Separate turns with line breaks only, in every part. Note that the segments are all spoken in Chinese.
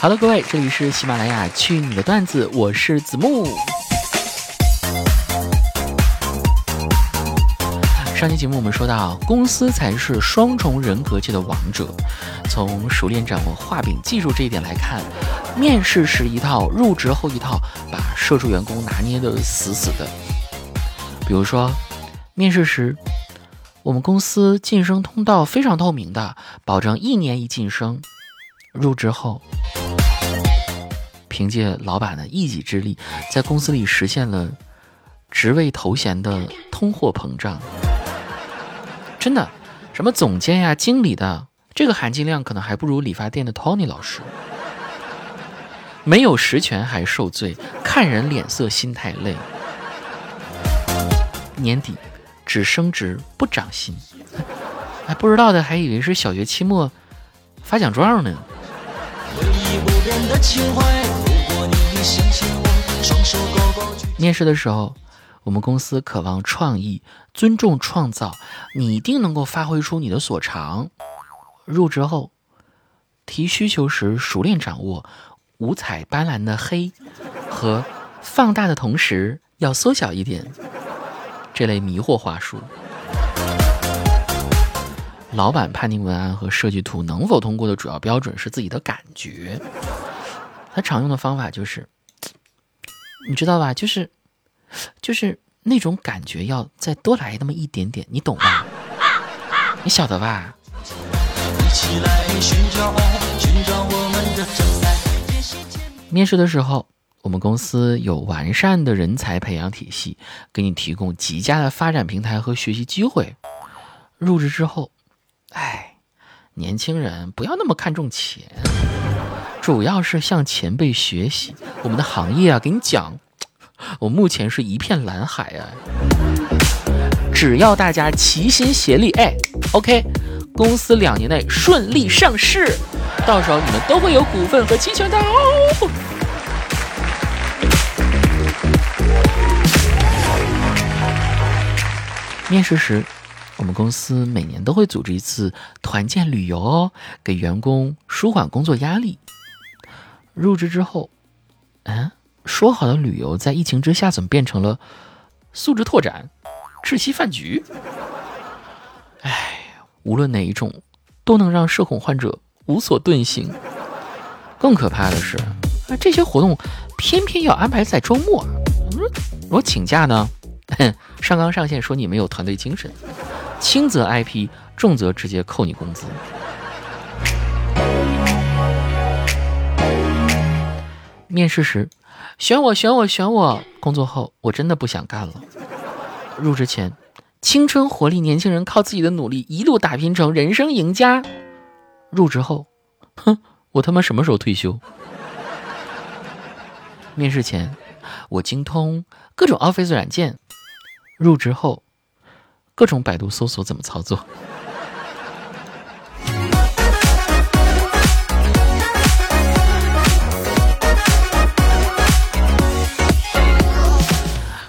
Hello，各位，这里是喜马拉雅去你的段子，我是子木。上期节目我们说到，公司才是双重人格界的王者。从熟练掌握画饼技术这一点来看，面试时一套，入职后一套，把社畜员工拿捏的死死的。比如说，面试时，我们公司晋升通道非常透明的，保证一年一晋升。入职后。凭借老板的一己之力，在公司里实现了职位头衔的通货膨胀。真的，什么总监呀、经理的，这个含金量可能还不如理发店的 Tony 老师。没有实权还受罪，看人脸色心太累。年底只升职不涨薪，还不知道的还以为是小学期末发奖状呢。面试的时候，我们公司渴望创意，尊重创造，你一定能够发挥出你的所长。入职后，提需求时熟练掌握五彩斑斓的黑和放大的同时要缩小一点这类迷惑话术。老板判定文案和设计图能否通过的主要标准是自己的感觉。他常用的方法就是，你知道吧？就是，就是那种感觉要再多来那么一点点，你懂吧？你晓得吧？面试的时候，我们公司有完善的人才培养体系，给你提供极佳的发展平台和学习机会。入职之后，哎，年轻人不要那么看重钱。主要是向前辈学习，我们的行业啊，给你讲，我目前是一片蓝海啊。只要大家齐心协力，哎，OK，公司两年内顺利上市，到时候你们都会有股份和期权的哦。面试时，我们公司每年都会组织一次团建旅游哦，给员工舒缓工作压力。入职之后，嗯，说好的旅游在疫情之下怎么变成了素质拓展、窒息饭局？哎，无论哪一种，都能让社恐患者无所遁形。更可怕的是，啊，这些活动偏偏要安排在周末。嗯，我请假呢，上纲上线说你没有团队精神，轻则挨批，重则直接扣你工资。面试时，选我，选我，选我。工作后，我真的不想干了。入职前，青春活力年轻人靠自己的努力一路打拼成人生赢家。入职后，哼，我他妈什么时候退休？面试前，我精通各种 Office 软件。入职后，各种百度搜索怎么操作。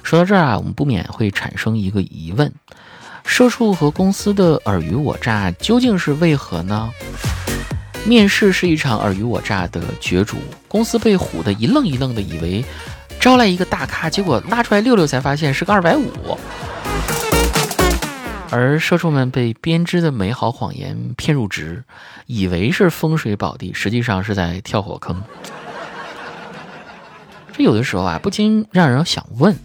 说到这儿啊，我们不免会产生一个疑问：社畜和公司的尔虞我诈究竟是为何呢？面试是一场尔虞我诈的角逐，公司被唬得一愣一愣的，以为招来一个大咖，结果拉出来溜溜才发现是个二百五；而社畜们被编织的美好谎言骗入职，以为是风水宝地，实际上是在跳火坑。这有的时候啊，不禁让人想问。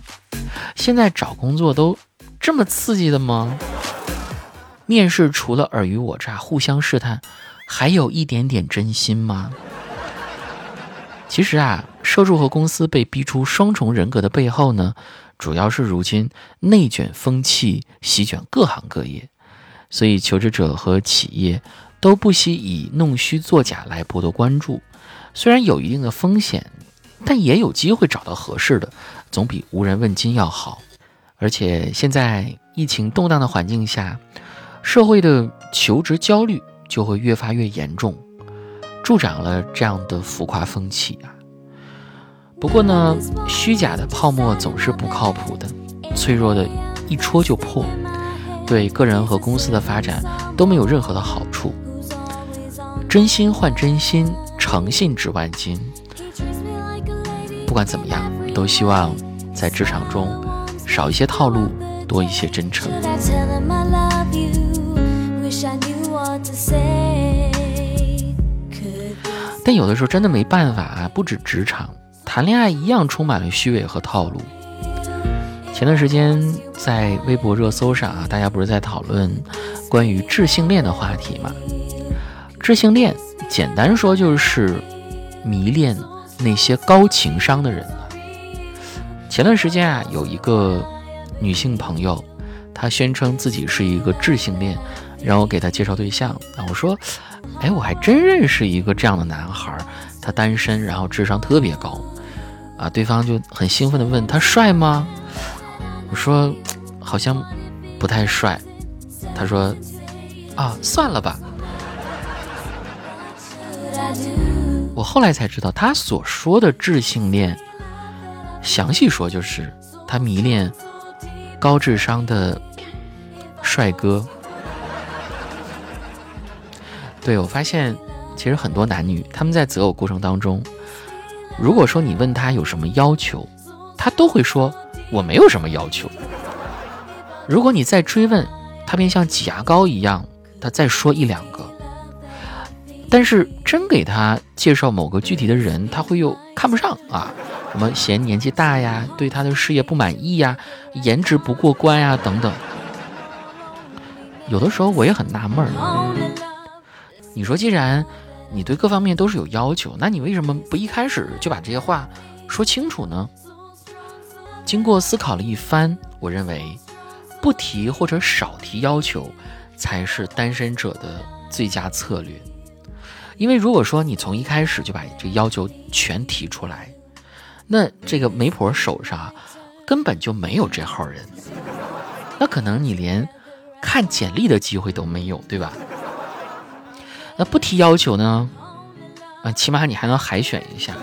现在找工作都这么刺激的吗？面试除了尔虞我诈、互相试探，还有一点点真心吗？其实啊，社畜和公司被逼出双重人格的背后呢，主要是如今内卷风气席卷各行各业，所以求职者和企业都不惜以弄虚作假来博得关注。虽然有一定的风险，但也有机会找到合适的。总比无人问津要好，而且现在疫情动荡的环境下，社会的求职焦虑就会越发越严重，助长了这样的浮夸风气啊。不过呢，虚假的泡沫总是不靠谱的，脆弱的一戳就破，对个人和公司的发展都没有任何的好处。真心换真心。诚信值万金。不管怎么样，都希望在职场中少一些套路，多一些真诚。但有的时候真的没办法啊，不止职场，谈恋爱一样充满了虚伪和套路。前段时间在微博热搜上啊，大家不是在讨论关于智性恋的话题吗？智性恋简单说就是迷恋那些高情商的人前段时间啊，有一个女性朋友，她宣称自己是一个智性恋，让我给她介绍对象啊，我说。哎，我还真认识一个这样的男孩，他单身，然后智商特别高，啊，对方就很兴奋地问他帅吗？我说好像不太帅。他说啊，算了吧。我后来才知道，他所说的智性恋，详细说就是他迷恋高智商的帅哥。对，我发现，其实很多男女他们在择偶过程当中，如果说你问他有什么要求，他都会说我没有什么要求。如果你再追问，他便像挤牙膏一样，他再说一两个。但是真给他介绍某个具体的人，他会又看不上啊，什么嫌年纪大呀，对他的事业不满意呀，颜值不过关呀等等。有的时候我也很纳闷儿。你说，既然你对各方面都是有要求，那你为什么不一开始就把这些话说清楚呢？经过思考了一番，我认为不提或者少提要求才是单身者的最佳策略。因为如果说你从一开始就把这要求全提出来，那这个媒婆手上根本就没有这号人，那可能你连看简历的机会都没有，对吧？那不提要求呢？啊，起码你还能海选一下。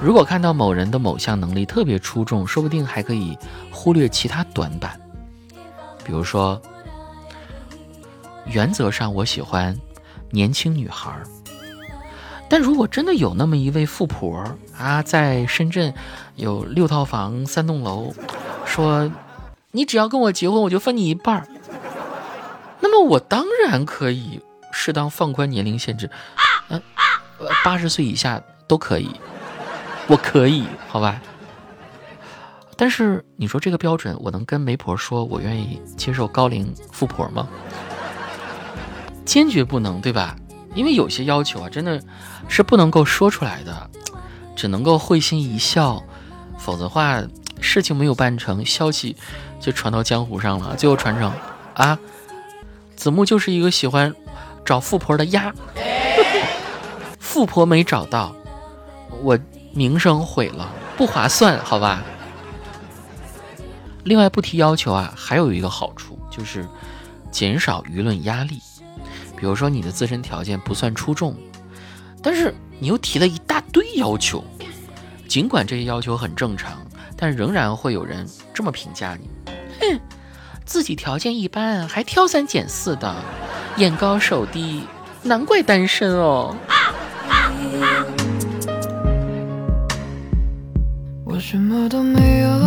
如果看到某人的某项能力特别出众，说不定还可以忽略其他短板。比如说，原则上我喜欢年轻女孩儿，但如果真的有那么一位富婆啊，在深圳有六套房三栋楼，说你只要跟我结婚，我就分你一半儿，那么我当然可以。适当放宽年龄限制，嗯，八十岁以下都可以，我可以，好吧。但是你说这个标准，我能跟媒婆说我愿意接受高龄富婆吗？坚决不能，对吧？因为有些要求啊，真的是不能够说出来的，只能够会心一笑，否则话事情没有办成，消息就传到江湖上了，最后传成啊，子木就是一个喜欢。找富婆的鸭，富婆没找到，我名声毁了，不划算，好吧。另外不提要求啊，还有一个好处就是减少舆论压力。比如说你的自身条件不算出众，但是你又提了一大堆要求，尽管这些要求很正常，但仍然会有人这么评价你：哼，自己条件一般，还挑三拣四的。眼高手低，难怪单身哦。我什么都没有，